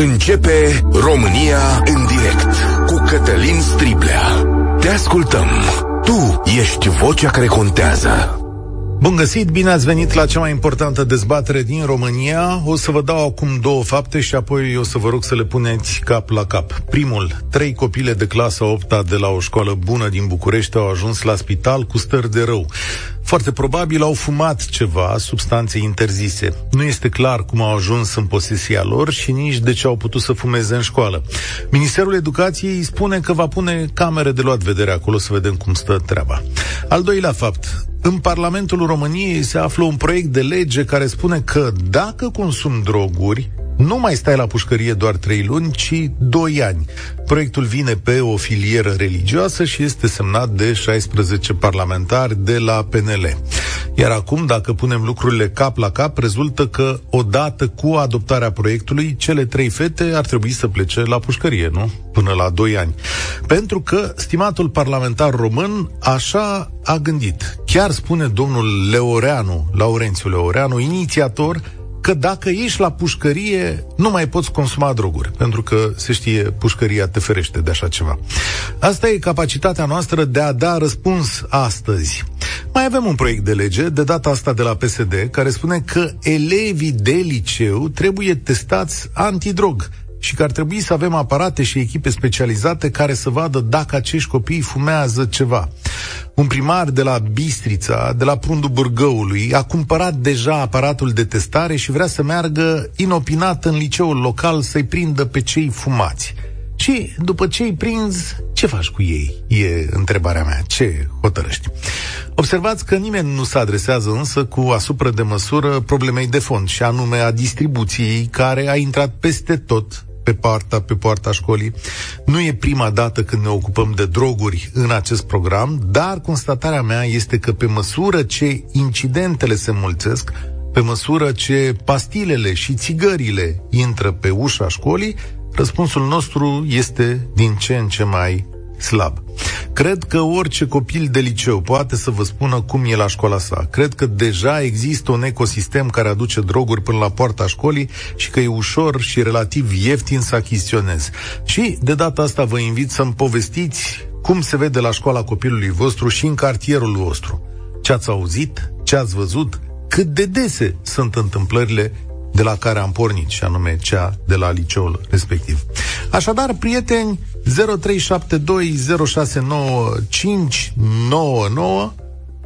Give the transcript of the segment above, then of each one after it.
Începe România în direct cu Cătălin Striblea. Te ascultăm. Tu ești vocea care contează. Bun găsit, bine ați venit la cea mai importantă dezbatere din România. O să vă dau acum două fapte și apoi o să vă rog să le puneți cap la cap. Primul, trei copile de clasa 8 de la o școală bună din București au ajuns la spital cu stări de rău. Foarte probabil au fumat ceva, substanțe interzise. Nu este clar cum au ajuns în posesia lor și nici de ce au putut să fumeze în școală. Ministerul Educației spune că va pune camere de luat vedere acolo să vedem cum stă treaba. Al doilea fapt, în Parlamentul României se află un proiect de lege care spune că dacă consumi droguri, nu mai stai la pușcărie doar 3 luni, ci 2 ani. Proiectul vine pe o filieră religioasă și este semnat de 16 parlamentari de la PNL. Iar acum, dacă punem lucrurile cap la cap, rezultă că odată cu adoptarea proiectului, cele trei fete ar trebui să plece la pușcărie, nu? Până la 2 ani. Pentru că stimatul parlamentar român așa a gândit. Chiar spune domnul Leoreanu, Laurențiu Leoreanu, inițiator că dacă ești la pușcărie, nu mai poți consuma droguri, pentru că, se știe, pușcăria te ferește de așa ceva. Asta e capacitatea noastră de a da răspuns astăzi. Mai avem un proiect de lege, de data asta de la PSD, care spune că elevii de liceu trebuie testați antidrog și că ar trebui să avem aparate și echipe specializate care să vadă dacă acești copii fumează ceva. Un primar de la Bistrița, de la Prundul Burgăului, a cumpărat deja aparatul de testare și vrea să meargă inopinat în liceul local să-i prindă pe cei fumați. Și după ce îi prinzi, ce faci cu ei? E întrebarea mea. Ce hotărăști? Observați că nimeni nu se adresează însă cu asupra de măsură problemei de fond, și anume a distribuției care a intrat peste tot pe poarta, pe poarta școlii. Nu e prima dată când ne ocupăm de droguri în acest program, dar constatarea mea este că pe măsură ce incidentele se mulțesc, pe măsură ce pastilele și țigările intră pe ușa școlii, răspunsul nostru este din ce în ce mai slab. Cred că orice copil de liceu poate să vă spună cum e la școala sa. Cred că deja există un ecosistem care aduce droguri până la poarta școlii și că e ușor și relativ ieftin să achiziționezi. Și de data asta vă invit să-mi povestiți cum se vede la școala copilului vostru și în cartierul vostru. Ce ați auzit, ce ați văzut, cât de dese sunt întâmplările de la care am pornit, și anume cea de la liceul respectiv. Așadar, prieteni, 0372069599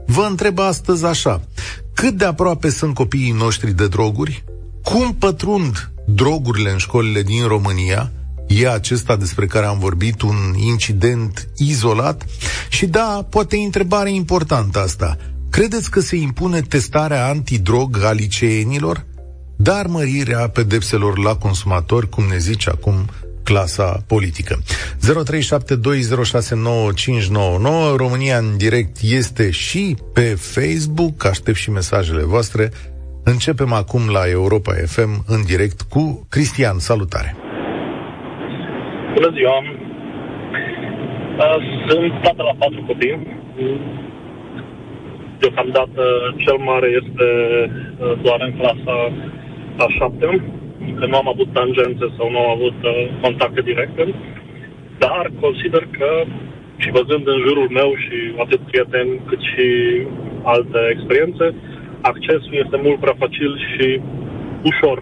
vă întreb astăzi așa. Cât de aproape sunt copiii noștri de droguri? Cum pătrund drogurile în școlile din România? E acesta despre care am vorbit, un incident izolat? Și da, poate e întrebare importantă asta. Credeți că se impune testarea antidrog a liceenilor? dar mărirea pedepselor la consumatori, cum ne zice acum clasa politică. 0372069599 România în direct este și pe Facebook, aștept și mesajele voastre. Începem acum la Europa FM în direct cu Cristian. Salutare! Bună ziua! Sunt tată la patru copii. Deocamdată cel mare este doar în clasa a șapte, că nu am avut tangențe sau nu am avut uh, contacte directe, dar consider că și văzând în jurul meu și atât prieteni cât și alte experiențe, accesul este mult prea facil și ușor,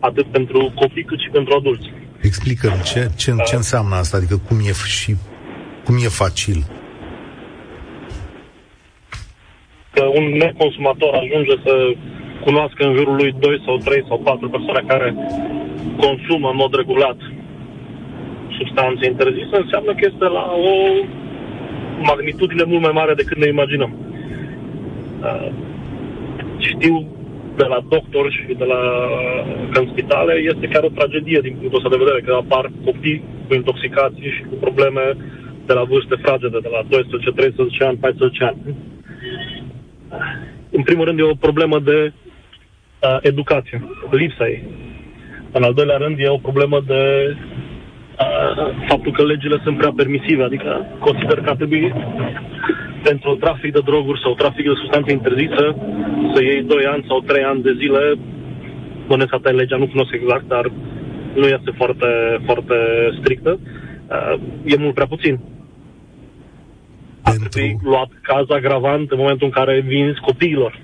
atât pentru copii cât și pentru adulți. explică ce, ce, ce înseamnă asta, adică cum e și cum e facil. Că un neconsumator ajunge să cunoască în jurul lui 2 sau 3 sau 4 persoane care consumă în mod regulat substanțe interzise, înseamnă că este la o magnitudine mult mai mare decât ne imaginăm. Uh, știu de la doctor și de la că în spitale este chiar o tragedie din punctul ăsta de vedere, că apar copii cu intoxicații și cu probleme de la vârste fragede, de la 12, 13 ani, 14 ani. În primul rând e o problemă de uh, educație, lipsa ei. În al doilea rând, e o problemă de uh, faptul că legile sunt prea permisive, adică consider că ar trebui pentru trafic de droguri sau trafic de substanțe interzise să iei 2 ani sau 3 ani de zile, bănesc asta legea, nu cunosc exact, dar nu este foarte, foarte strictă, uh, e mult prea puțin. Pentru... Ar trebui luat caz agravant în momentul în care vinzi copiilor.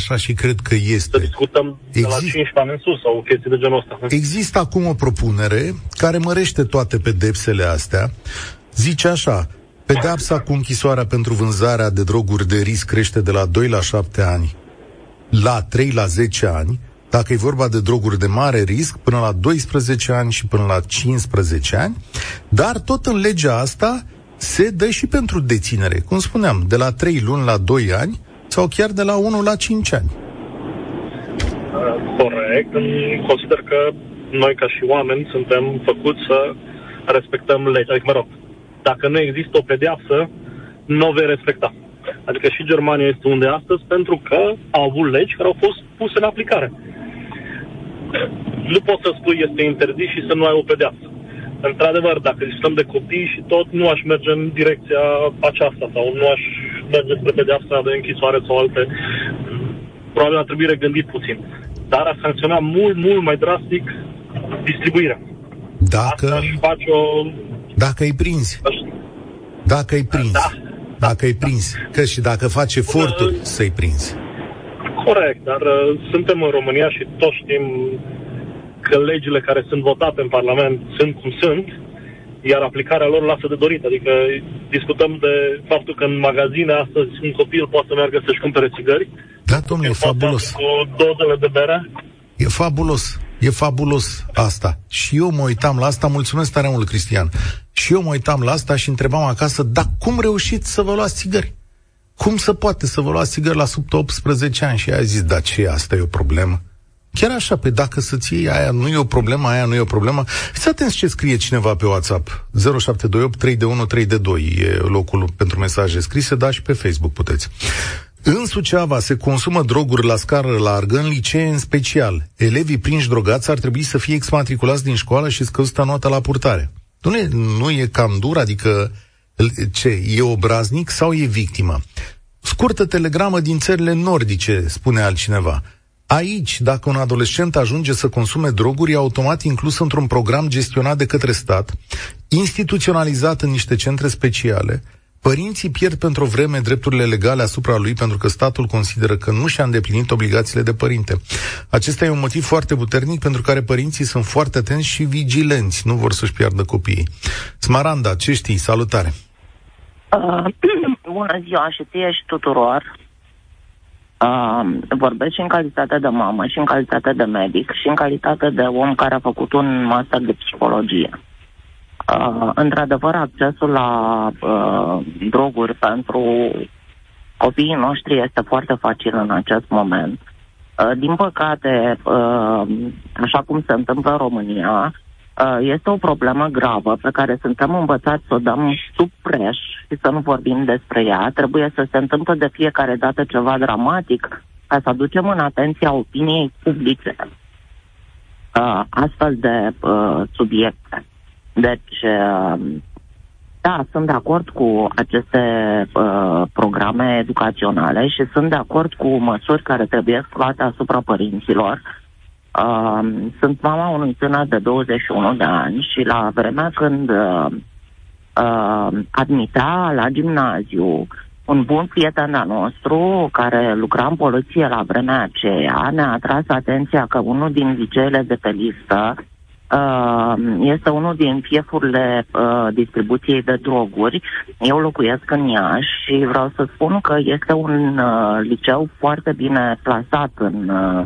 Așa și cred că este. Să discutăm Exist... de la 15 ani în sus sau chestii de genul ăsta. Există acum o propunere care mărește toate pedepsele astea. Zice așa, pedeapsa cu închisoarea pentru vânzarea de droguri de risc crește de la 2 la 7 ani la 3 la 10 ani, dacă e vorba de droguri de mare risc, până la 12 ani și până la 15 ani, dar tot în legea asta se dă și pentru deținere. Cum spuneam, de la 3 luni la 2 ani sau chiar de la 1 la 5 ani. Corect. Consider că noi ca și oameni suntem făcuți să respectăm legea. Adică, mă rog, dacă nu există o pedeapsă, nu o vei respecta. Adică și Germania este unde astăzi pentru că au avut legi care au fost puse în aplicare. Nu poți să spui este interzis și să nu ai o pedeapsă. Într-adevăr, dacă discutăm de copii și tot, nu aș merge în direcția aceasta sau nu aș merge spre pedeapsa de închisoare sau alte. Probabil ar trebui regândit puțin. Dar a sancționa mult, mult mai drastic distribuirea. Dacă... Asta aș face o... Dacă îi prinzi. Dacă îi prinzi. Da dacă îi prins. Că și dacă faci eforturi uh, să-i prinzi. Corect, dar uh, suntem în România și toți știm că legile care sunt votate în Parlament sunt cum sunt, iar aplicarea lor lasă de dorit. Adică discutăm de faptul că în magazine astăzi un copil poate să meargă să-și cumpere țigări. Da, domnule, e fabulos. Cu dozele de bere. E fabulos. E fabulos asta. Și eu mă uitam la asta, mulțumesc tare mult, Cristian. Și eu mă uitam la asta și întrebam acasă, dar cum reușiți să vă luați țigări? Cum se poate să vă luați țigări la sub 18 ani? Și a zis, da, ce asta e o problemă? Chiar așa, pe dacă să-ți iei aia nu e o problemă, aia nu e o problemă. Fiți atenți ce scrie cineva pe WhatsApp. 0728 3 de 1 3 de 2 e locul pentru mesaje scrise, da, și pe Facebook puteți. În Suceava se consumă droguri la scară largă, în licee în special. Elevii prinși drogați ar trebui să fie exmatriculați din școală și scăzută nota la purtare. Dumne, nu e cam dur? Adică ce, e obraznic sau e victimă? Scurtă telegramă din țările nordice, spune altcineva. Aici, dacă un adolescent ajunge să consume droguri, e automat inclus într-un program gestionat de către stat, instituționalizat în niște centre speciale, Părinții pierd pentru o vreme drepturile legale asupra lui pentru că statul consideră că nu și-a îndeplinit obligațiile de părinte. Acesta e un motiv foarte puternic pentru care părinții sunt foarte atenți și vigilenți, nu vor să-și piardă copiii. Smaranda, ce știi? Salutare! Uh, bună ziua și ție și tuturor! Uh, vorbesc și în calitate de mamă, și în calitate de medic, și în calitate de om care a făcut un master de psihologie. Uh, într-adevăr, accesul la uh, droguri pentru copiii noștri este foarte facil în acest moment. Uh, din păcate, uh, așa cum se întâmplă în România, uh, este o problemă gravă pe care suntem învățați să o dăm sub preș și să nu vorbim despre ea. Trebuie să se întâmple de fiecare dată ceva dramatic ca să aducem în atenția opiniei publice uh, astfel de uh, subiecte. Deci, um, da, sunt de acord cu aceste uh, programe educaționale și sunt de acord cu măsuri care trebuie luate asupra părinților. Uh, sunt mama unui tânăr de 21 de ani și la vremea când uh, uh, admita la gimnaziu un bun prieten al nostru care lucra în poliție la vremea aceea ne-a atras atenția că unul din liceele de pe listă Uh, este unul din fiefurile uh, distribuției de droguri. Eu locuiesc în Iași și vreau să spun că este un uh, liceu foarte bine plasat în uh,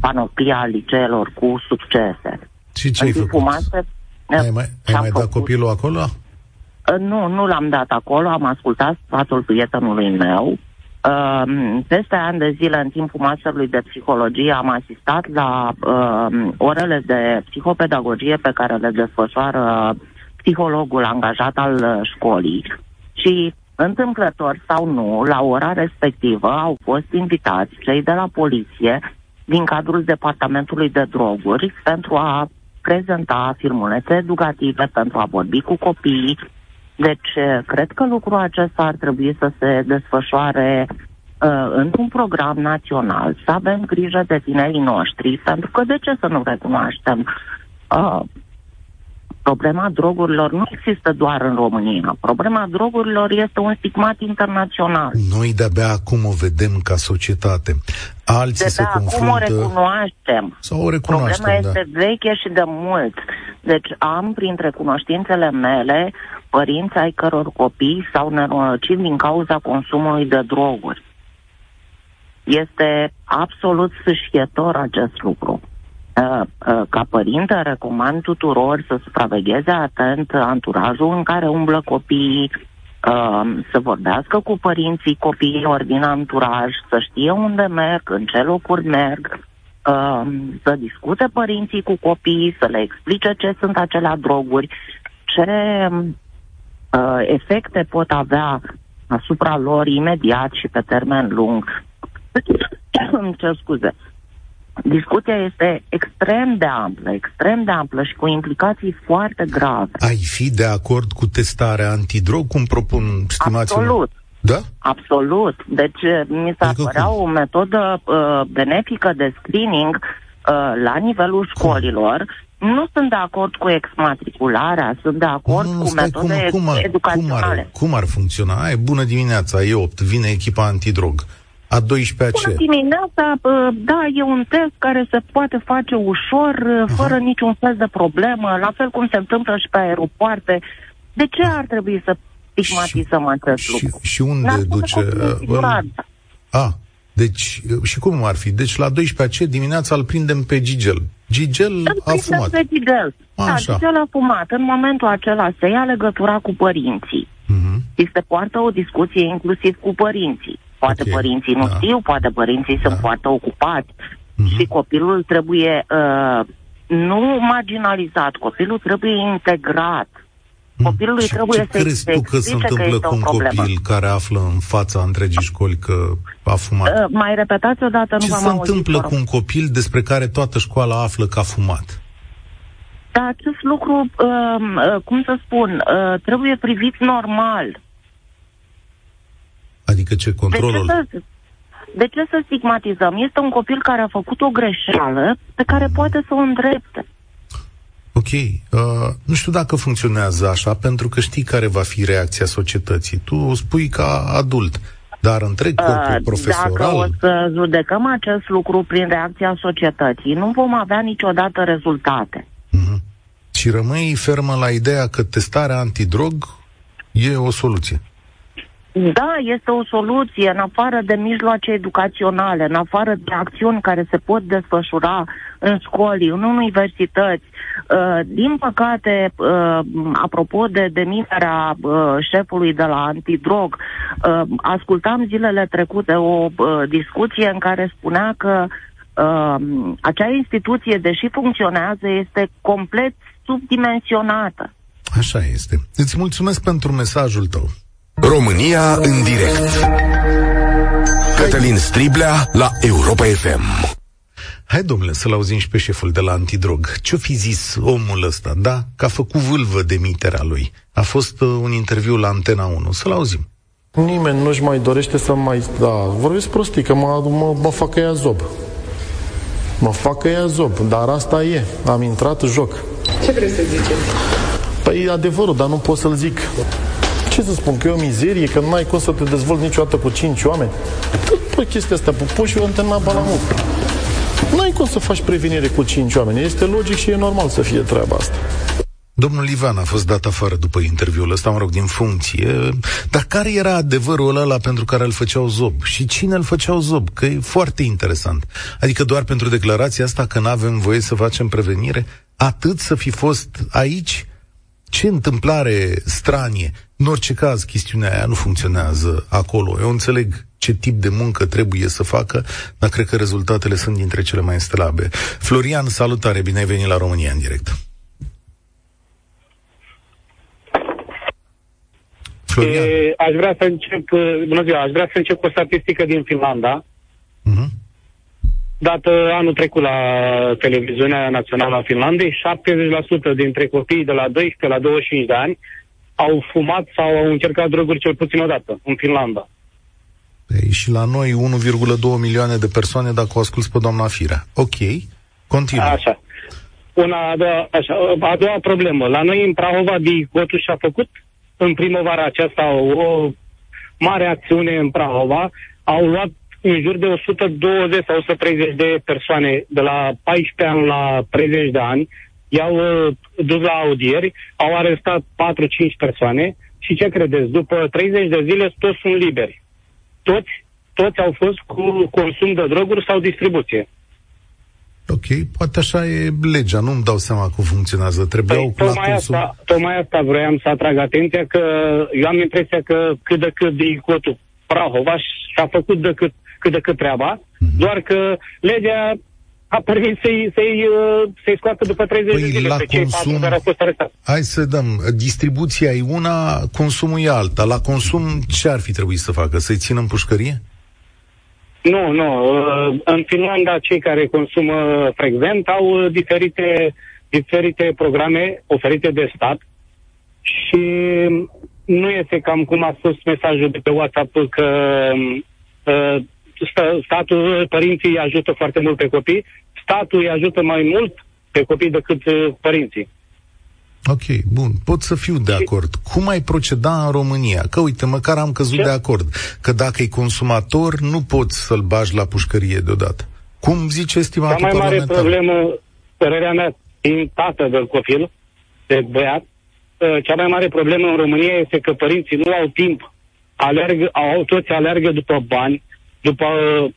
panoplia liceelor cu succese. Și ce ai făcut? ai mai, ai mai dat copilul acolo? Uh, nu, nu l-am dat acolo, am ascultat sfatul prietenului meu Uh, peste ani de zile, în timpul masterului de psihologie, am asistat la uh, orele de psihopedagogie pe care le desfășoară psihologul angajat al școlii și întâmplător sau nu, la ora respectivă au fost invitați cei de la poliție din cadrul departamentului de droguri pentru a prezenta filmulețe educative, pentru a vorbi cu copiii, deci, eh, cred că lucrul acesta ar trebui să se desfășoare uh, într-un program național, să avem grijă de tinerii noștri, pentru că de ce să nu recunoaștem? Uh, problema drogurilor nu există doar în România. Problema drogurilor este un stigmat internațional. Noi de-abia acum o vedem ca societate. Alții de se confruntă... acum o recunoaștem. Sau o recunoaștem, Problema da. este veche și de mult. Deci am printre cunoștințele mele părinți ai căror copii s-au nenorocit din cauza consumului de droguri. Este absolut sâșietor acest lucru. Uh, uh, ca părinte recomand tuturor să supravegheze atent anturajul în care umblă copiii, uh, să vorbească cu părinții copiilor din anturaj, să știe unde merg, în ce locuri merg, să discute părinții cu copiii, să le explice ce sunt acelea droguri, ce efecte pot avea asupra lor imediat și pe termen lung. Îmi cer scuze. Discuția este extrem de amplă, extrem de amplă și cu implicații foarte grave. Ai fi de acord cu testarea antidrog, cum propun stimații? Absolut. Da? Absolut. Deci mi s-a adică părea cum? o metodă uh, benefică de screening uh, la nivelul școlilor. Cum? Nu sunt de acord cu exmatricularea, sunt de acord nu, cu metode cum, cum ar, educaționale. Cum ar, cum ar funcționa? Ai, bună dimineața, e 8, vine echipa antidrog. A 12-a ce? dimineața, da, e un test care se poate face ușor, Aha. fără niciun fel de problemă, la fel cum se întâmplă și pe aeropoarte. De ce ar trebui să stigmatizăm acest și, lucru? Și unde N-ar duce? A, deci, și cum ar fi? Deci la 12 ce dimineața îl prindem pe Gigel. Gigel îl a fumat. pe Gigel. Da, Gigel a fumat. În momentul acela se ia legătura cu părinții. Uh-huh. Și se poartă o discuție inclusiv cu părinții. Poate okay. părinții nu da. știu, poate părinții da. sunt foarte ocupați uh-huh. și copilul trebuie uh, nu marginalizat, copilul trebuie integrat. Mm. Copilului și trebuie să crezi tu că se întâmplă cu un copil care află în fața întregii școli că a fumat? Uh, mai repetați odată, nu Ce v-am se întâmplă cu un copil despre care toată școala află că a fumat? Da, acest lucru, uh, uh, cum să spun, uh, trebuie privit normal. Adică ce, controlul? De ce, să, de ce să stigmatizăm? Este un copil care a făcut o greșeală pe care poate să o îndrepte. Ok. Uh, nu știu dacă funcționează așa, pentru că știi care va fi reacția societății. Tu o spui ca adult, dar întreg corpul uh, profesoral... Dacă o să judecăm acest lucru prin reacția societății, nu vom avea niciodată rezultate. Uh-huh. Și rămâi fermă la ideea că testarea antidrog e o soluție. Da, este o soluție, în afară de mijloace educaționale, în afară de acțiuni care se pot desfășura în școli, în universități. Uh, din păcate, uh, apropo de demiterea uh, șefului de la antidrog, ascultam zilele trecute o discuție în care spunea că acea instituție, deși funcționează, este complet subdimensionată. Așa este. Îți mulțumesc pentru mesajul tău. România în direct Cătălin Striblea la Europa FM Hai, domnule, să-l auzim și pe șeful de la Antidrog. Ce-o fi zis omul ăsta, da? Că a făcut vâlvă demiterea lui. A fost uh, un interviu la Antena 1. Să-l auzim. Nimeni nu-și mai dorește să mai... Da, vorbesc prostii, că mă, mă, mă facă ea zob. Mă facă ea zob, dar asta e. Am intrat în joc. Ce vreți să ziceți? Păi adevărul, dar nu pot să-l zic ce să spun, că e o mizerie, că nu ai cum să te dezvolți niciodată cu cinci oameni? Tot chestia asta, pupuși și o antena balamut. Nu ai cum să faci prevenire cu cinci oameni. Este logic și e normal să fie treaba asta. Domnul Ivan a fost dat afară după interviul ăsta, mă rog, din funcție. Dar care era adevărul ăla pentru care îl făceau zob? Și cine îl făceau zob? Că e foarte interesant. Adică doar pentru declarația asta că nu avem voie să facem prevenire? Atât să fi fost aici? Ce întâmplare stranie. În orice caz, chestiunea aia nu funcționează acolo. Eu înțeleg ce tip de muncă trebuie să facă, dar cred că rezultatele sunt dintre cele mai slabe. Florian, salutare, bine ai venit la România în direct. Florian. E, aș vrea să încep, bună ziua, aș vrea să încep cu o statistică din Finlanda. Uh-huh dată anul trecut la televiziunea națională a Finlandei, 70% dintre copiii de la 12 la 25 de ani au fumat sau au încercat droguri cel puțin o dată în Finlanda. Ei, și la noi 1,2 milioane de persoane dacă o ascult pe doamna Firea. Ok, continuă. Așa. una a doua, așa, a doua problemă. La noi în Prahova, Dicotul și-a făcut în primăvara aceasta o mare acțiune în Prahova. Au luat în jur de 120 sau 130 de persoane de la 14 ani la 30 de ani, i-au uh, dus la audieri, au arestat 4-5 persoane și ce credeți? După 30 de zile toți sunt liberi. Toți, toți au fost cu consum de droguri sau distribuție. Ok, poate așa e legea, nu-mi dau seama cum funcționează. Trebuiau păi, tocmai, consum... asta, tocmai asta vroiam să atrag atenția că eu am impresia că cât de cât de cotul Prahova și-a făcut de cât, cât de cât treaba, mm-hmm. doar că legea a permis să-i, să-i, uh, să-i scoată după 30 păi, de zile pe cei consum, care au fost arestați. Hai să dăm. Distribuția e una, consumul e alta. La consum ce ar fi trebuit să facă? Să-i țină în pușcărie? Nu, nu. Uh, în Finlanda, cei care consumă frecvent au uh, diferite, diferite programe oferite de stat și nu este cam cum a spus mesajul de pe WhatsApp că uh, statul, părinții ajută foarte mult pe copii, statul îi ajută mai mult pe copii decât părinții. Ok, bun, pot să fiu de acord. Cum ai proceda în România? Că uite, măcar am căzut Ce? de acord că dacă e consumator, nu poți să-l bagi la pușcărie deodată. Cum zice estimatul Cea mai mare problemă, părerea mea, din tată de copil, de băiat, ă, cea mai mare problemă în România este că părinții nu au timp. Alergă, au, toți alergă după bani, după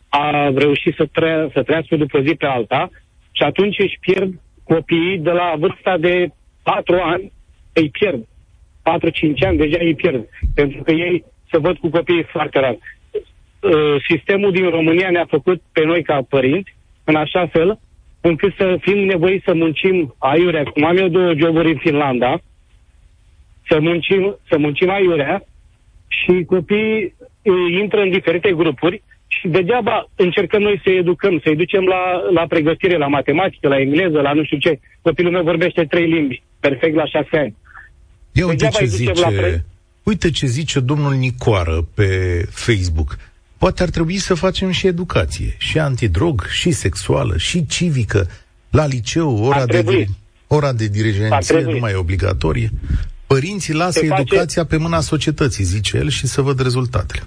a reuși să, tre- să trăiască după zi pe alta și atunci își pierd copiii de la vârsta de patru ani îi pierd. 4-5 ani deja îi pierd. Pentru că ei se văd cu copiii foarte rar. Uh, sistemul din România ne-a făcut pe noi ca părinți în așa fel încât să fim nevoiți să muncim aiurea. Cum am eu două joburi în Finlanda, să muncim, să muncim aiurea și copiii uh, intră în diferite grupuri și degeaba încercăm noi să educăm, să-i ducem la, la pregătire, la matematică, la engleză, la nu știu ce. Copilul meu vorbește trei limbi, perfect la șase ani. Ia uite ce zice, la pre... uite ce zice domnul Nicoară pe Facebook. Poate ar trebui să facem și educație, și antidrog, și sexuală, și civică. La liceu, ora, de, ora de dirigenție nu mai e obligatorie. Părinții lasă Se educația face... pe mâna societății, zice el, și să văd rezultatele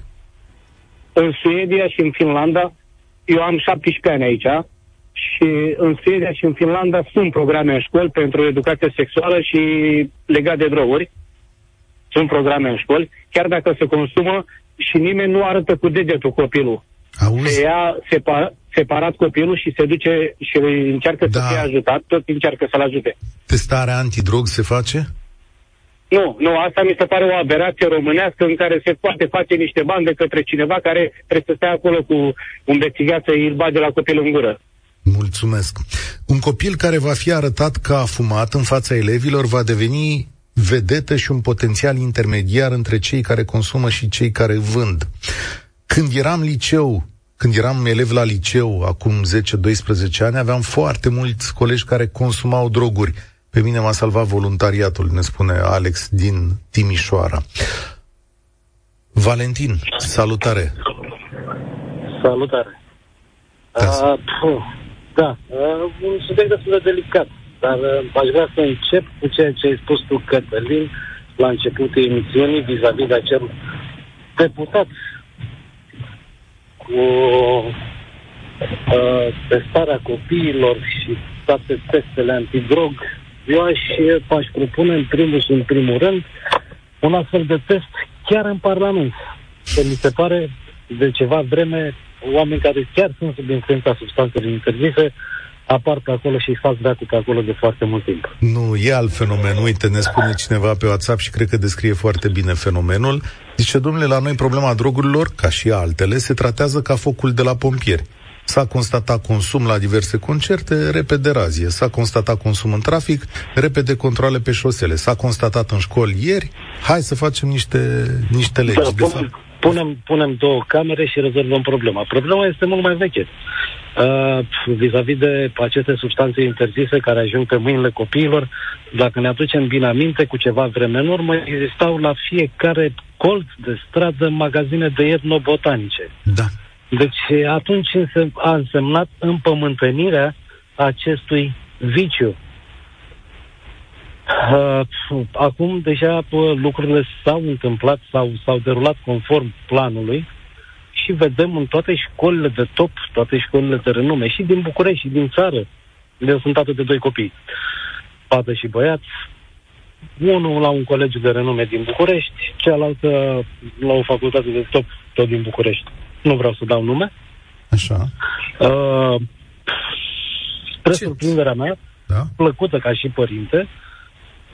în Suedia și în Finlanda, eu am 17 ani aici, și în Suedia și în Finlanda sunt programe în școli pentru educație sexuală și legat de droguri. Sunt programe în școli, chiar dacă se consumă și nimeni nu arătă cu degetul copilul. Auzi? Se ia separ, separat copilul și se duce și încearcă da. să fie ajutat, tot încearcă să-l ajute. Testarea antidrog se face? Nu, nu, asta mi se pare o aberație românească în care se poate face niște bani de către cineva care trebuie să stea acolo cu un bețigat să îl bage la copil în gură. Mulțumesc. Un copil care va fi arătat că a fumat în fața elevilor va deveni vedetă și un potențial intermediar între cei care consumă și cei care vând. Când eram liceu, când eram elev la liceu, acum 10-12 ani, aveam foarte mulți colegi care consumau droguri pe mine m-a salvat voluntariatul, ne spune Alex din Timișoara. Valentin, salutare! Salutare! Da, uh, da uh, un subiect destul de delicat, dar uh, aș vrea să încep cu ceea ce ai spus tu, Cătălin, la începutul emisiunii, vis-a-vis de acel deputat cu uh, testarea copiilor și toate testele antidrog eu aș, aș propune în primul și în primul rând un astfel de test chiar în Parlament. Că mi se pare de ceva vreme oameni care chiar sunt sub influența substanțelor interzise apar pe acolo și îi fac dacu pe acolo de foarte mult timp. Nu, e alt fenomen. Uite, ne spune cineva pe WhatsApp și cred că descrie foarte bine fenomenul. Zice, domnule, la noi problema drogurilor, ca și altele, se tratează ca focul de la pompieri. S-a constatat consum la diverse concerte, repede razie. S-a constatat consum în trafic, repede controle pe șosele. S-a constatat în școli ieri, hai să facem niște, niște legi. Da, de fapt. Punem, punem două camere și rezolvăm problema. Problema este mult mai veche. Uh, vis-a-vis de aceste substanțe interzise care ajung pe mâinile copiilor, dacă ne aducem bine aminte, cu ceva vreme în urmă, existau la fiecare colț de stradă magazine de etnobotanice. Da. Deci atunci a însemnat împământenirea acestui viciu. Uh, acum deja uh, lucrurile s-au întâmplat, s-au, s-au derulat conform planului și vedem în toate școlile de top, toate școlile de renume, și din București, și din țară. Eu sunt tată de doi copii, fată și băiat, unul la un colegiu de renume din București, cealaltă la o facultate de top, tot din București. Nu vreau să dau nume. Așa. Uh, spre surprinderea mea, da? plăcută ca și părinte,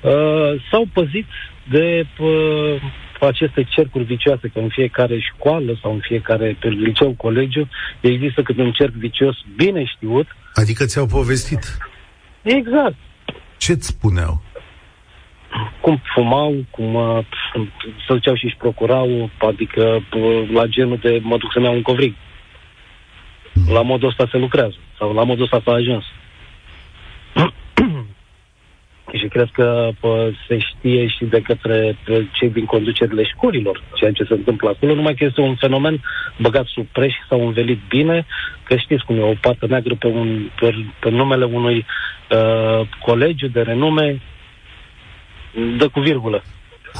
uh, s-au păzit de uh, aceste cercuri vicioase, că în fiecare școală sau în fiecare pe liceu, colegiu, există câte un cerc vicios bine știut. Adică ți-au povestit? Exact. Ce-ți spuneau? Cum fumau, cum uh, se duceau și își procurau, adică uh, la genul de mă duc să-mi iau un covrig. La modul ăsta se lucrează, sau la modul ăsta s-a ajuns. și cred că pă, se știe și de către cei din conducerile școlilor ceea ce se întâmplă acolo, numai că este un fenomen băgat sub preș sau învelit bine, că știți cum e o pată neagră pe, un, pe, pe numele unui uh, colegiu de renume dă cu virgulă.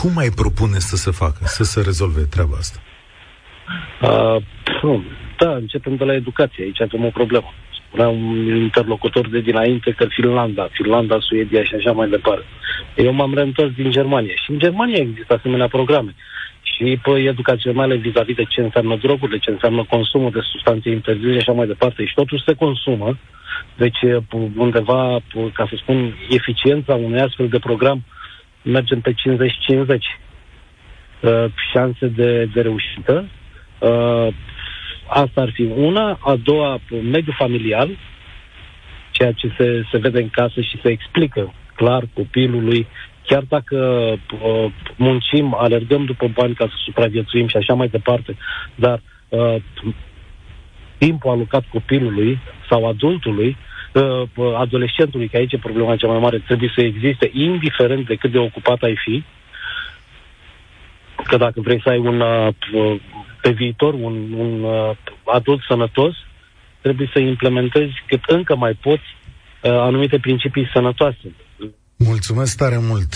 Cum mai propune să se facă, să se rezolve treaba asta? Uh, da, începem de la educație. Aici avem o problemă. Spunea un interlocutor de dinainte că Finlanda, Finlanda, Suedia și așa mai departe. Eu m-am reîntors din Germania și în Germania există asemenea programe și pe educaționale vis-a-vis de ce înseamnă drogurile, ce înseamnă consumul de substanțe interzise și așa mai departe. Și totuși se consumă. Deci undeva, ca să spun, eficiența unui astfel de program mergem pe 50-50 uh, șanse de, de reușită. Uh, asta ar fi una. A doua, mediul familial, ceea ce se, se vede în casă și se explică clar copilului, chiar dacă uh, muncim, alergăm după bani ca să supraviețuim și așa mai departe, dar uh, timpul alocat copilului sau adultului uh, adolescentului, că aici e problema cea mai mare, trebuie să existe, indiferent de cât de ocupat ai fi, că dacă vrei să ai un, uh, pe viitor un, un uh, adult sănătos, trebuie să implementezi cât încă mai poți uh, anumite principii sănătoase. Mulțumesc tare mult!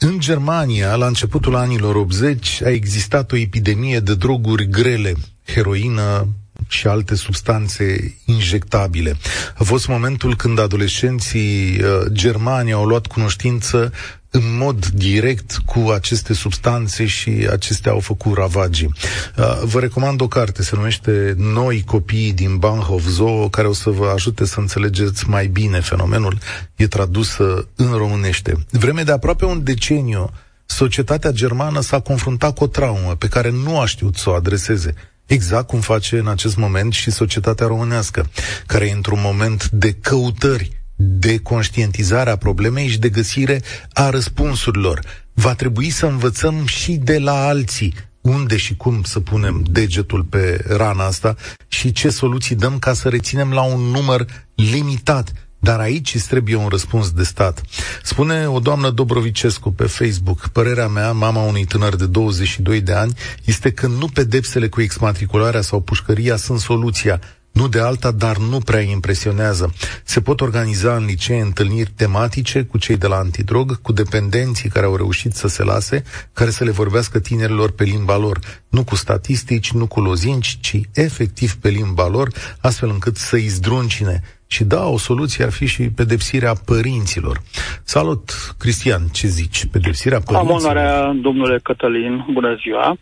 În Germania, la începutul anilor 80, a existat o epidemie de droguri grele, heroină, și alte substanțe injectabile. A fost momentul când adolescenții uh, germani au luat cunoștință în mod direct cu aceste substanțe și acestea au făcut ravagii. Uh, vă recomand o carte, se numește Noi copii din Bahnhof Zoo, care o să vă ajute să înțelegeți mai bine fenomenul. E tradusă în românește. Vreme de aproape un deceniu, societatea germană s-a confruntat cu o traumă pe care nu a știut să o adreseze. Exact cum face în acest moment și societatea românească, care e într-un moment de căutări, de conștientizare a problemei și de găsire a răspunsurilor. Va trebui să învățăm și de la alții unde și cum să punem degetul pe rana asta și ce soluții dăm ca să reținem la un număr limitat dar aici îți trebuie un răspuns de stat. Spune o doamnă Dobrovicescu pe Facebook, părerea mea, mama unui tânăr de 22 de ani, este că nu pedepsele cu exmatricularea sau pușcăria sunt soluția, nu de alta, dar nu prea impresionează. Se pot organiza în licee întâlniri tematice cu cei de la antidrog, cu dependenții care au reușit să se lase, care să le vorbească tinerilor pe limba lor, nu cu statistici, nu cu lozinci, ci efectiv pe limba lor, astfel încât să-i zdruncine și da, o soluție ar fi și pedepsirea părinților. Salut, Cristian, ce zici? Pedepsirea părinților? Am onoarea, domnule Cătălin, bună ziua.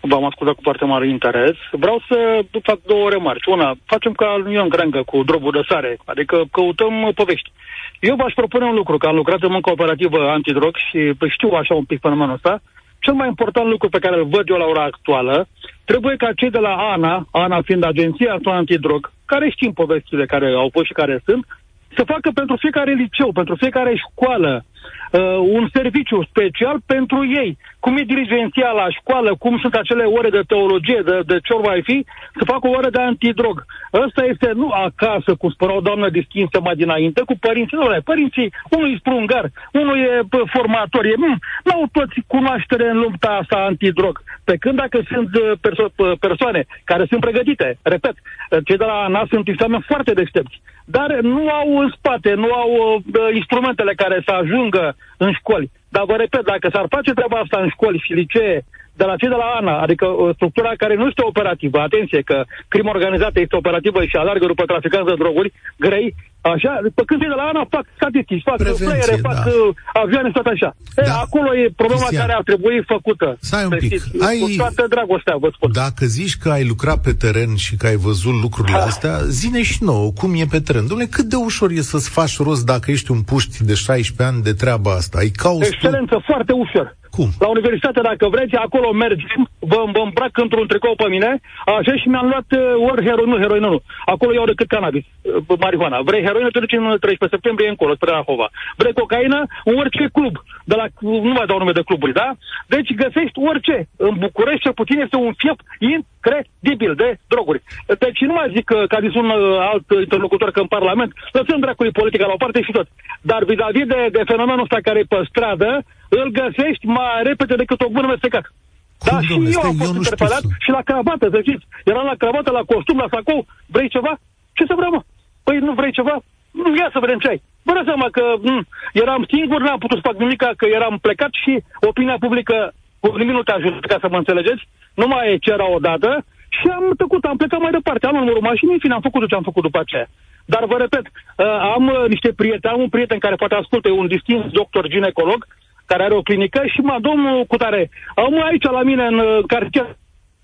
V-am ascultat cu foarte mare interes. Vreau să fac două remarci. Una, facem ca lui Ion Grangă cu drobul de sare, adică căutăm povești. Eu v-aș propune un lucru, că am lucrat în cooperativă antidrog și știu așa un pic fenomenul ăsta. Cel mai important lucru pe care îl văd eu la ora actuală, trebuie ca cei de la ANA, ANA fiind Agenția Antidrog, care știm povestile care au fost și care sunt, să facă pentru fiecare liceu, pentru fiecare școală, uh, un serviciu special pentru ei. Cum e dirigenția la școală, cum sunt acele ore de teologie, de, de ce ori mai fi, să facă o oră de antidrog. Ăsta este nu acasă, cum spunea o doamnă distinsă mai dinainte, cu părinții. Nu, părinții, unul e sprungar, unul e formator, e, nu au toți cunoaștere în lupta asta antidrog. Pe când dacă sunt uh, perso- persoane care sunt pregătite, repet, cei de la ANA sunt examen foarte deștepți, dar nu au în spate, nu au uh, instrumentele care să ajungă în școli. Dar vă repet, dacă s-ar face treaba asta în școli și licee, de la cei de la ANA, adică o structura care nu este operativă, atenție că crima organizată este operativă și alargă după traficanți de droguri, grei, Așa, pe când cei de la ANA fac statistici, fac playere, fac da. Uh, avioane, tot așa. Da. E, acolo e problema Cristian. care ar trebui făcută. Stai un pic. ai... Cu toată dragostea, vă spun. Dacă zici că ai lucrat pe teren și că ai văzut lucrurile ha. astea, zine și nouă, cum e pe teren. Dom'le, cât de ușor e să-ți faci rost dacă ești un puști de 16 ani de treaba asta? Ai cauți Excelență, tu... foarte ușor. Cum? La universitate, dacă vreți, acolo mergem, vă, vă îmbrac într-un tricou pe mine, așa și mi-am luat uh, ori heroină, nu, heroină nu. Acolo iau decât cannabis, uh, marihuana. Vrei heroină, te duci în 13 septembrie încolo, spre Rahova. Vrei cocaină, în orice club. De la, nu mai dau nume de cluburi, da? Deci găsești orice. În București, cel puțin, este un fiep incredibil de droguri. Deci nu mai zic că, ca zis un uh, alt interlocutor că în Parlament, lăsăm dracului politica la o parte și tot. Dar vis-a-vis de, de fenomenul ăsta care e pe stradă, îl găsești mai repede decât o bună mestecat. Cum, da, și eu am fost interpelat și la cravată, să știți. Eram la cravată, la costum, la sacou. Vrei ceva? Ce să vreau, mă? Păi nu vrei ceva? Nu, ia să vedem ce ai. Vă dați seama că m- mm, eram singur, n-am putut să fac nimic, că eram plecat și opinia publică cu nimic nu te ajută, ca să mă înțelegeți. Nu mai ce era odată și am tăcut, am plecat mai departe. Am urmă mașinii, în fine, am făcut ce am făcut după aceea. Dar vă repet, uh, am uh, niște prieteni, am un prieten care poate ascultă, e un distins doctor ginecolog, care are o clinică și mă, domnul Cutare, am aici la mine în uh, cartier,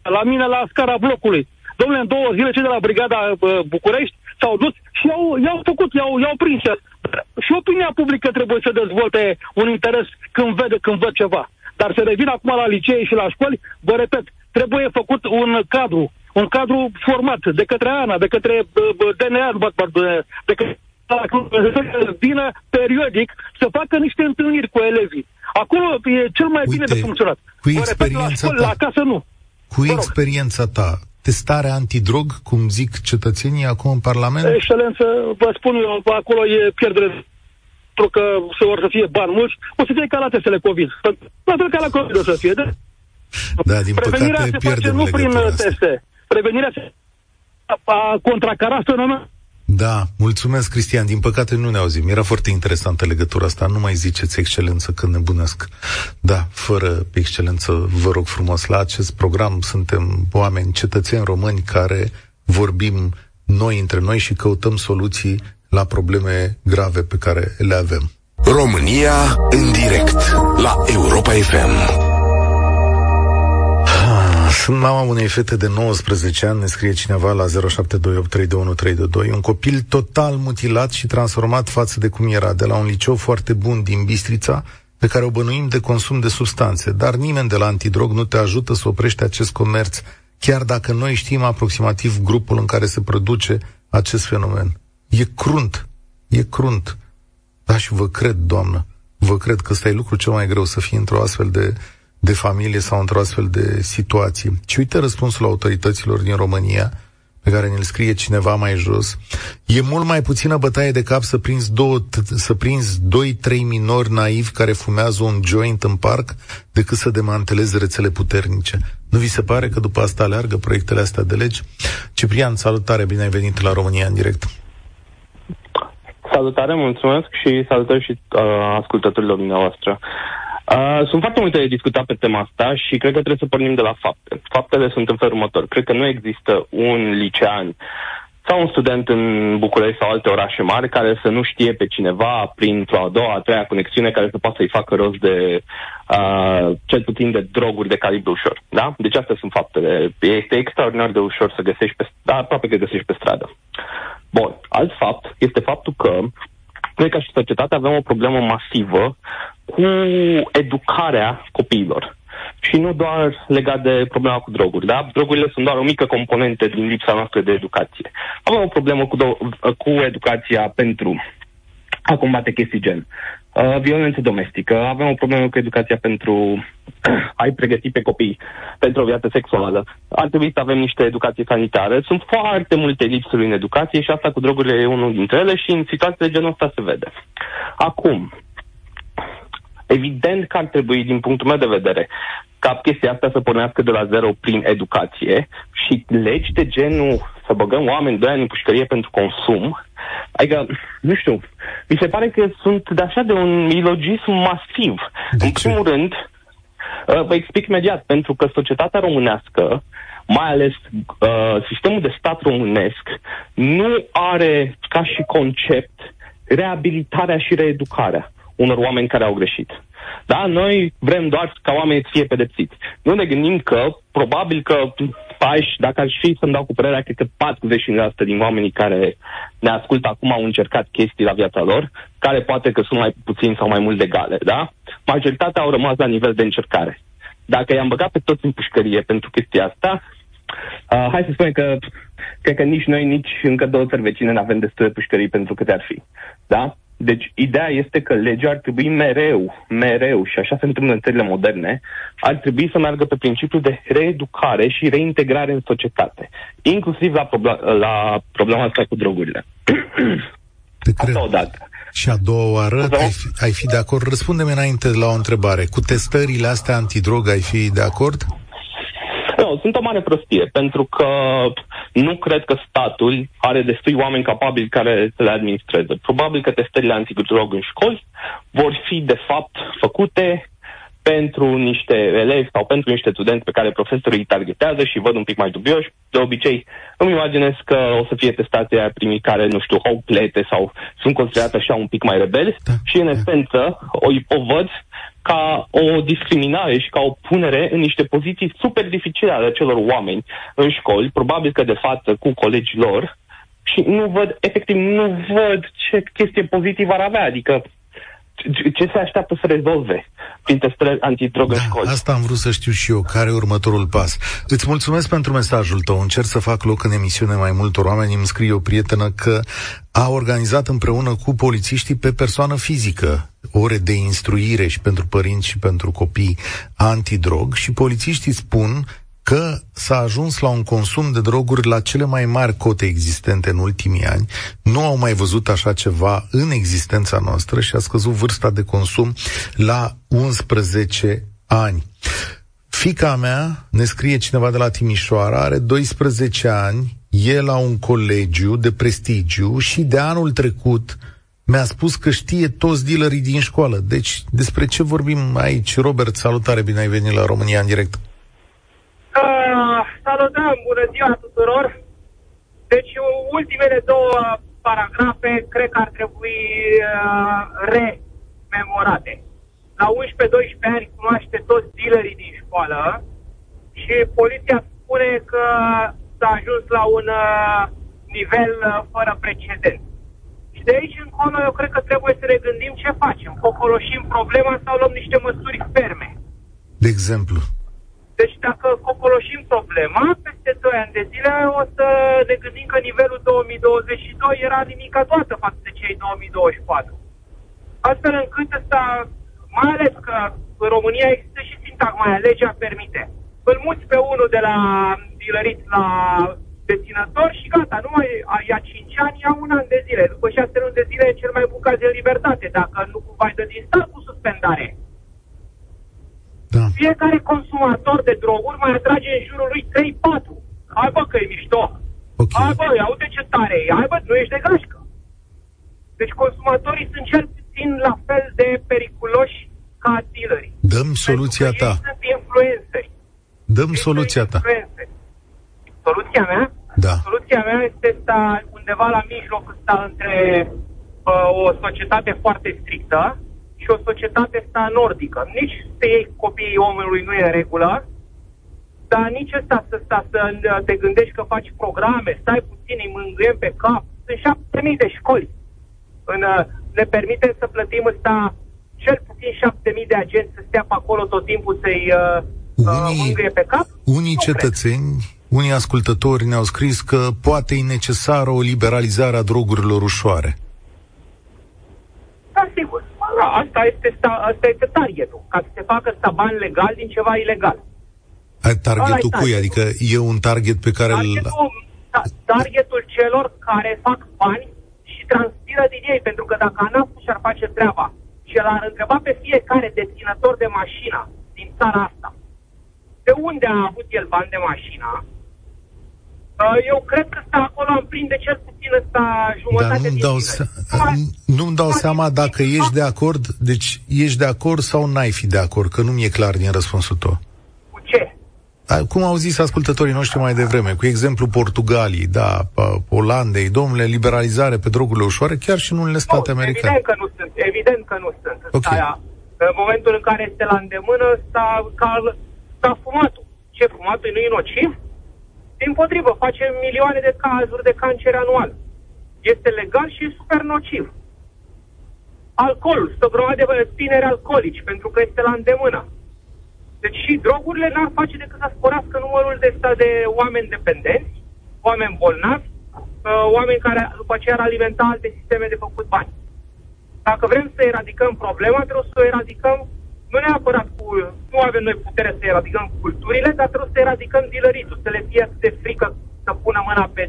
la mine la scara blocului. Domnule, în două zile cei de la Brigada uh, București s-au dus și i-au, i-au făcut, i-au, i-au prins. Și opinia publică trebuie să dezvolte un interes când vede, când văd ceva. Dar să revin acum la licee și la școli, vă repet, trebuie făcut un cadru, un cadru format de către ANA, de către uh, DNA, de către vină periodic să facă niște întâlniri cu elevii. Acolo e cel mai Uite, bine de funcționat. Cu experiența repet, la, școli, ta, la acasă nu. Cu experiența ta, testare antidrog, cum zic cetățenii acum în Parlament? Excelență, vă spun eu, acolo e pierdere pentru că se vor să fie bani mulți, o să fie ca la testele COVID. La fel ca la COVID o să fie. De... Da, din Prevenirea păcate se face nu prin teste. Prevenirea se a contracara fenomenul da, mulțumesc, Cristian. Din păcate nu ne auzim. Era foarte interesantă legătura asta. Nu mai ziceți excelență când nebunesc. Da, fără excelență, vă rog frumos, la acest program suntem oameni, cetățeni români care vorbim noi între noi și căutăm soluții la probleme grave pe care le avem. România în direct la Europa FM. Sunt mama unei fete de 19 ani, ne scrie cineva la 0728313222, un copil total mutilat și transformat față de cum era, de la un liceu foarte bun din Bistrița, pe care o bănuim de consum de substanțe, dar nimeni de la antidrog nu te ajută să oprești acest comerț, chiar dacă noi știm aproximativ grupul în care se produce acest fenomen. E crunt, e crunt. Da, și vă cred, doamnă, vă cred că ăsta e lucru cel mai greu să fii într-o astfel de de familie sau într-o astfel de situație. Și uite răspunsul autorităților din România, pe care ne-l scrie cineva mai jos. E mult mai puțină bătaie de cap să prinzi, două, să prinzi doi, trei minori naivi care fumează un joint în parc decât să demantelezi rețele puternice. Nu vi se pare că după asta aleargă proiectele astea de legi? Ciprian, salutare, bine ai venit la România în direct. Salutare, mulțumesc și salutări și uh, ascultătorilor dumneavoastră. Uh, sunt foarte multe de discutat pe tema asta și cred că trebuie să pornim de la fapte. Faptele sunt în felul următor. Cred că nu există un licean sau un student în București sau alte orașe mari care să nu știe pe cineva printr-o a doua, a treia conexiune care să poată să-i facă rost de uh, cel puțin de droguri de calibru ușor. Da? Deci astea sunt faptele. Este extraordinar de ușor să găsești pe da, aproape că găsești pe stradă. Bun. Alt fapt este faptul că noi ca și societate avem o problemă masivă cu educarea copiilor. Și nu doar legat de problema cu droguri, da? Drogurile sunt doar o mică componentă din lipsa noastră de educație. Avem o problemă cu, do- cu educația pentru a combate chestii gen uh, violență domestică, avem o problemă cu educația pentru a-i pregăti pe copii pentru o viață sexuală. Ar trebui să avem niște educație sanitară. Sunt foarte multe lipsuri în educație și asta cu drogurile e unul dintre ele și în situații de genul ăsta se vede. Acum, Evident că ar trebui, din punctul meu de vedere, ca chestia asta să pornească de la zero prin educație și legi de genul să băgăm oameni doi ani în pușcărie pentru consum, Adică, nu știu, mi se pare că sunt de așa de un ilogism masiv. De în ce? primul rând, uh, vă explic imediat, pentru că societatea românească, mai ales uh, sistemul de stat românesc, nu are ca și concept reabilitarea și reeducarea unor oameni care au greșit. Da? Noi vrem doar ca oamenii să fie pedepsiți. Nu ne gândim că, probabil că pași, dacă aș fi să-mi dau cu părerea, cred că 40% din oamenii care ne ascultă acum au încercat chestii la viața lor, care poate că sunt mai puțin sau mai mult legale, da? Majoritatea au rămas la nivel de încercare. Dacă i-am băgat pe toți în pușcărie pentru chestia asta, uh, hai să spunem că cred că nici noi, nici încă două țări vecine nu avem destule pușcării pentru câte ar fi. Da? Deci, ideea este că legea ar trebui mereu, mereu, și așa se întâmplă în țările moderne, ar trebui să meargă pe principiul de reeducare și reintegrare în societate, inclusiv la, proble- la problema asta cu drogurile. Te cred. Asta odată. Și a doua oară, Da. ai fi, ai fi de acord? Răspunde-mi înainte la o întrebare. Cu testările astea antidrog ai fi de acord? Nu, sunt o mare prostie, pentru că nu cred că statul are destui oameni capabili care să le administreze. Probabil că testările antidrog în școli vor fi, de fapt, făcute pentru niște elevi sau pentru niște studenți pe care profesorii îi targetează și văd un pic mai dubioși. De obicei, îmi imaginez că o să fie testați aia primii care, nu știu, au plete sau sunt considerați așa un pic mai rebeli Da. și, în esență, o, o văd ca o discriminare și ca o punere în niște poziții super dificile ale acelor oameni în școli, probabil că de față cu colegii lor, și nu văd, efectiv, nu văd ce chestie pozitivă ar avea, adică ce- ce se așteaptă să rezolve prin testări antidrog în Da, școli. asta am vrut să știu și eu, care e următorul pas. Îți mulțumesc pentru mesajul tău. Încerc să fac loc în emisiune mai multor oameni. Îmi scrie o prietenă că a organizat împreună cu polițiștii pe persoană fizică ore de instruire și pentru părinți și pentru copii antidrog și polițiștii spun că s-a ajuns la un consum de droguri la cele mai mari cote existente în ultimii ani. Nu au mai văzut așa ceva în existența noastră și a scăzut vârsta de consum la 11 ani. Fica mea, ne scrie cineva de la Timișoara, are 12 ani, e la un colegiu de prestigiu și de anul trecut mi-a spus că știe toți dealerii din școală. Deci, despre ce vorbim aici? Robert, salutare, bine ai venit la România în direct. Uh, salutăm, bună ziua tuturor! Deci ultimele două paragrafe cred că ar trebui uh, rememorate. La 11-12 ani cunoaște toți dealerii din școală și poliția spune că s-a ajuns la un uh, nivel uh, fără precedent. Și de aici încolo eu cred că trebuie să ne gândim ce facem. Cocoloșim problema sau luăm niște măsuri ferme. De exemplu. Deci dacă cocoloșim problema, peste 2 ani de zile o să ne gândim că nivelul 2022 era nimica toată față de cei 2024. Astfel încât ăsta, mai ales că în România există și sintagma aia, legea permite. Îl muți pe unul de la dealerit la deținător și gata, nu mai ia 5 ani, ia un an de zile. După 6 luni de zile e cel mai bun caz de libertate, dacă nu cumva îi dă din stat cu suspendare. Da. Fiecare consumator de droguri mai atrage în jurul lui 3-4. Hai bă că e mișto. Ok. Hai bă, ia uite ce tare e. Hai bă, nu ești de gașcă. Deci consumatorii sunt cel puțin la fel de periculoși ca dealerii. Dăm soluția Pentru că ta. Ei sunt influențări. Dăm Ei soluția sunt ta. influențări. Soluția mea? Da. Soluția mea este sta undeva la mijloc sta între uh, o societate foarte strictă și o societate sta nordică. Nici să iei copiii omului nu e în regulă, dar nici ăsta să, sta, să te gândești că faci programe, stai puțin, îi mângâiem pe cap. Sunt șapte mii de școli. În, uh, ne permite să plătim ăsta cel puțin șapte mii de agenți să stea pe acolo tot timpul să-i uh, uh, Unii- mângâie pe cap? Unii Nu cred. cetățeni, unii ascultători ne-au scris că poate e necesară o liberalizare a drogurilor ușoare. Da, sigur. Mă, Da, asta este, sta, asta este targetul. Ca să se facă sta bani legal din ceva ilegal. Ai Targetul Ăla-i cui? targetul. Adică e un target pe care îl... Targetul, da, targetul celor care fac bani și transpiră din ei. Pentru că dacă ANAF și-ar face treaba și l-ar întreba pe fiecare deținător de mașină din țara asta, de unde a avut el bani de mașină, Uh, eu cred că sta acolo am prinde cel puțin ăsta jumătate Dar nu-mi dau, se- nu-mi dau seama dacă ești de acord, deci ești de acord sau n-ai fi de acord, că nu mi-e clar din răspunsul tău. Cu ce? A, Cum au zis ascultătorii noștri mai devreme, cu exemplu Portugaliei, da, a, Olandei, domnule, liberalizare pe drogurile ușoare, chiar și în unele state nu, americane. Evident că nu sunt, evident că nu sunt. Ok. Aia, în momentul în care este la îndemână, sta, ca, ca fumatul. Ce, fumatul nu e nociv? Din potrivă, face milioane de cazuri de cancer anual. Este legal și e super nociv. Alcoolul, sunt o grămadă de tineri alcoolici, pentru că este la îndemână. Deci și drogurile n-ar face decât să sporească numărul de, sta- de oameni dependenți, oameni bolnavi, uh, oameni care după aceea ar alimenta alte sisteme de făcut bani. Dacă vrem să eradicăm problema, trebuie să o eradicăm nu neapărat cu... Nu avem noi putere să eradicăm culturile, dar trebuie să eradicăm dealeritul, să le fie atât de frică să pună mâna pe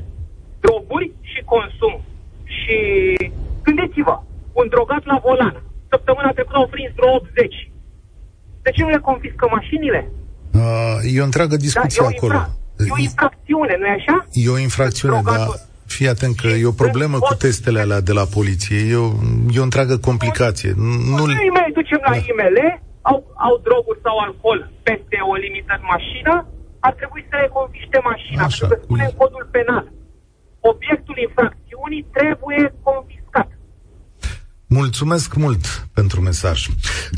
droguri și consum. Și gândiți-vă, un drogat la volan. Săptămâna trecută au prins vreo 80. De ce nu le confiscă mașinile? Uh, e o întreagă discuție da, e o, acolo. infra- e o infracțiune, nu-i așa? E o infracțiune, dar Drogatul. fii atent că e o problemă cu testele alea de la poliție. E o, e o întreagă complicație. Nu, Nu îi mai ducem la IML, au, au droguri sau alcool peste o limită în mașină, ar trebui să le confiște mașina, Așa, pentru că spune cu- în codul penal. Obiectul infracțiunii trebuie confiscat. Mulțumesc mult pentru mesaj.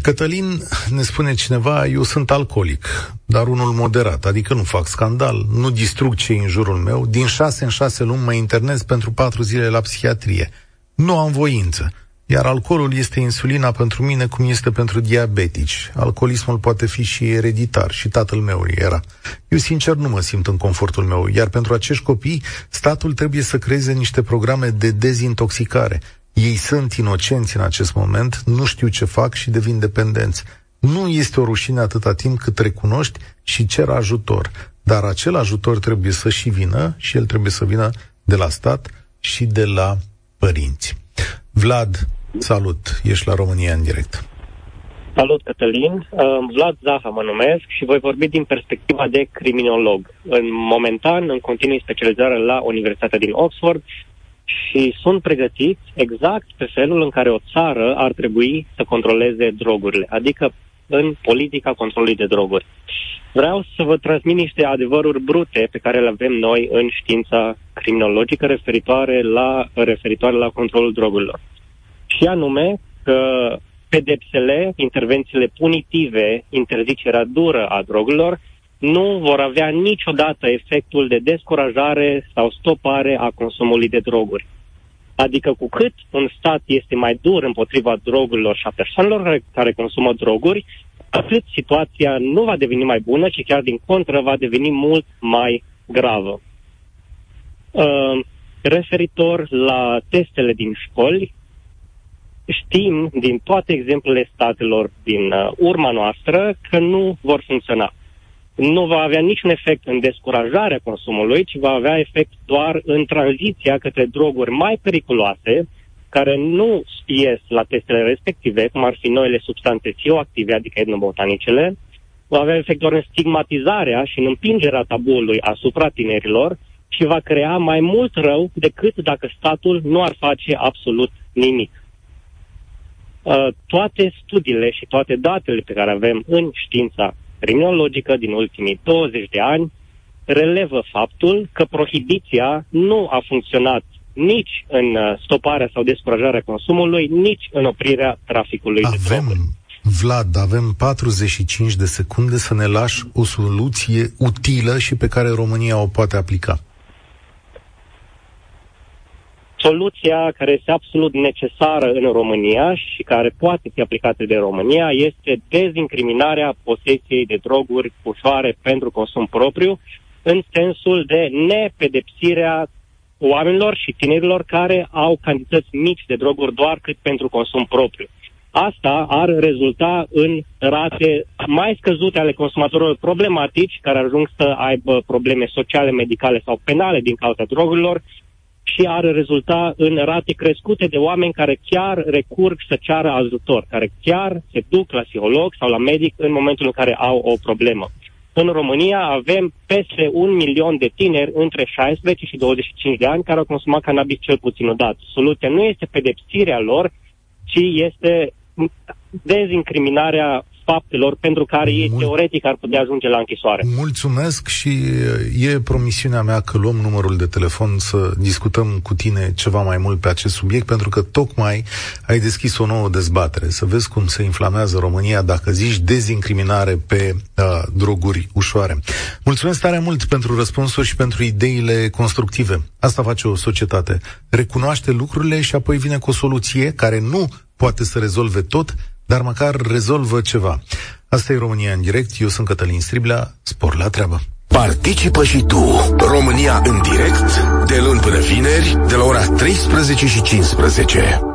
Cătălin, ne spune cineva, eu sunt alcoolic, dar unul moderat, adică nu fac scandal, nu distrug cei în jurul meu, din șase în șase luni mă internez pentru patru zile la psihiatrie. Nu am voință. Iar alcoolul este insulina pentru mine cum este pentru diabetici. Alcoolismul poate fi și ereditar și tatăl meu era. Eu sincer nu mă simt în confortul meu, iar pentru acești copii statul trebuie să creeze niște programe de dezintoxicare. Ei sunt inocenți în acest moment, nu știu ce fac și devin dependenți. Nu este o rușine atâta timp cât recunoști și cer ajutor. Dar acel ajutor trebuie să și vină și el trebuie să vină de la stat și de la părinți. Vlad, salut, ești la România în direct. Salut, Cătălin. Uh, Vlad Zaha mă numesc și voi vorbi din perspectiva de criminolog. În momentan, în continui specializare la Universitatea din Oxford și sunt pregătit exact pe felul în care o țară ar trebui să controleze drogurile, adică în politica controlului de droguri. Vreau să vă transmit niște adevăruri brute pe care le avem noi în știința criminologică referitoare la, referitoare la controlul drogurilor. Și anume că pedepsele, intervențiile punitive, interzicerea dură a drogurilor, nu vor avea niciodată efectul de descurajare sau stopare a consumului de droguri. Adică cu cât un stat este mai dur împotriva drogurilor și a persoanelor care- care consumă droguri, atât situația nu va deveni mai bună, ci chiar din contră va deveni mult mai gravă. Uh, referitor la testele din școli, știm din toate exemplele statelor din uh, urma noastră că nu vor funcționa. Nu va avea niciun efect în descurajarea consumului, ci va avea efect doar în tranziția către droguri mai periculoase, care nu ies la testele respective, cum ar fi noile substanțe psihoactive, adică etnobotanicele, va avea efect doar în stigmatizarea și în împingerea tabuului asupra tinerilor și va crea mai mult rău decât dacă statul nu ar face absolut nimic. Uh, toate studiile și toate datele pe care avem în știința criminologică din ultimii 20 de ani relevă faptul că prohibiția nu a funcționat nici în uh, stoparea sau descurajarea consumului, nici în oprirea traficului de droguri. Avem, Vlad, avem 45 de secunde să ne lași o soluție utilă și pe care România o poate aplica. Soluția care este absolut necesară în România și care poate fi aplicată de România este dezincriminarea posesiei de droguri ușoare pentru consum propriu, în sensul de nepedepsirea oamenilor și tinerilor care au cantități mici de droguri doar cât pentru consum propriu. Asta ar rezulta în rate mai scăzute ale consumatorilor problematici, care ajung să aibă probleme sociale, medicale sau penale din cauza drogurilor, și ar rezulta în rate crescute de oameni care chiar recurg să ceară ajutor, care chiar se duc la psiholog sau la medic în momentul în care au o problemă. în România avem peste un milion de tineri între 16 și 25 de ani care au consumat cannabis cel puțin odată. Soluția nu este pedepsirea lor, ci este dezincriminarea faptelor pentru care ei Mul- teoretic ar putea ajunge la închisoare. Mulțumesc și e promisiunea mea că luăm numărul de telefon să discutăm cu tine ceva mai mult pe acest subiect, pentru că tocmai ai deschis o nouă dezbatere, să vezi cum se inflamează România dacă zici dezincriminare pe uh, droguri ușoare. Mulțumesc tare mult pentru răspunsuri și pentru ideile constructive. Asta face o societate. Recunoaște lucrurile și apoi vine cu o soluție care nu poate să rezolve tot, dar măcar rezolvă ceva. Asta e România în direct, eu sunt Cătălin Striblea, spor la treabă. Participă și tu, România în direct, de luni până vineri, de la ora 13 și 15.